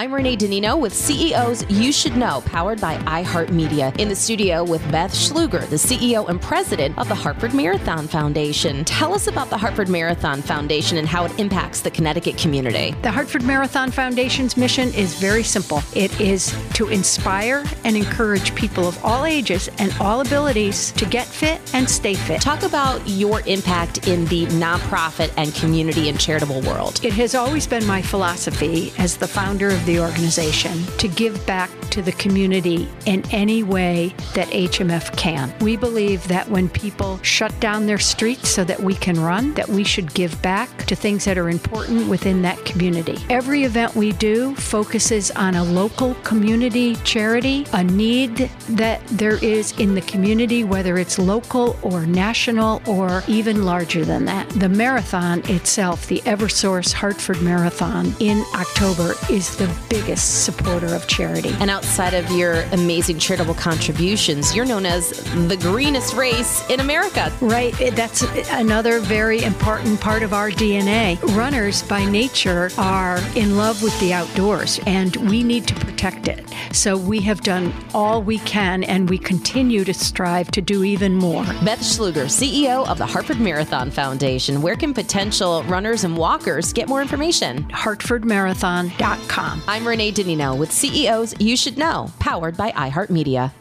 I'm Renee Danino with CEOs You Should Know, powered by iHeartMedia. In the studio with Beth Schluger, the CEO and president of the Hartford Marathon Foundation. Tell us about the Hartford Marathon Foundation and how it impacts the Connecticut community. The Hartford Marathon Foundation's mission is very simple it is to inspire and encourage people of all ages and all abilities to get fit and stay fit. Talk about your impact in the nonprofit and community and charitable world. It has always been my philosophy as the founder of the organization to give back to the community in any way that HMF can. We believe that when people shut down their streets so that we can run, that we should give back to things that are important within that community. Every event we do focuses on a local community charity, a need that there is in the community, whether it's local or national or even larger than that. The marathon itself, the Eversource Hartford Marathon in October, is the biggest supporter of charity. And outside of your amazing charitable contributions, you're known as the greenest race in America. Right. That's another very important part of our DNA. Runners by nature are in love with the outdoors and we need to protect it. So we have done all we can and we continue to strive to do even more. Beth Schluger, CEO of the Hartford Marathon Foundation. Where can potential runners and walkers get more information? HartfordMarathon.com. I'm Renee Danino with CEOs You Should Know, powered by iHeartMedia.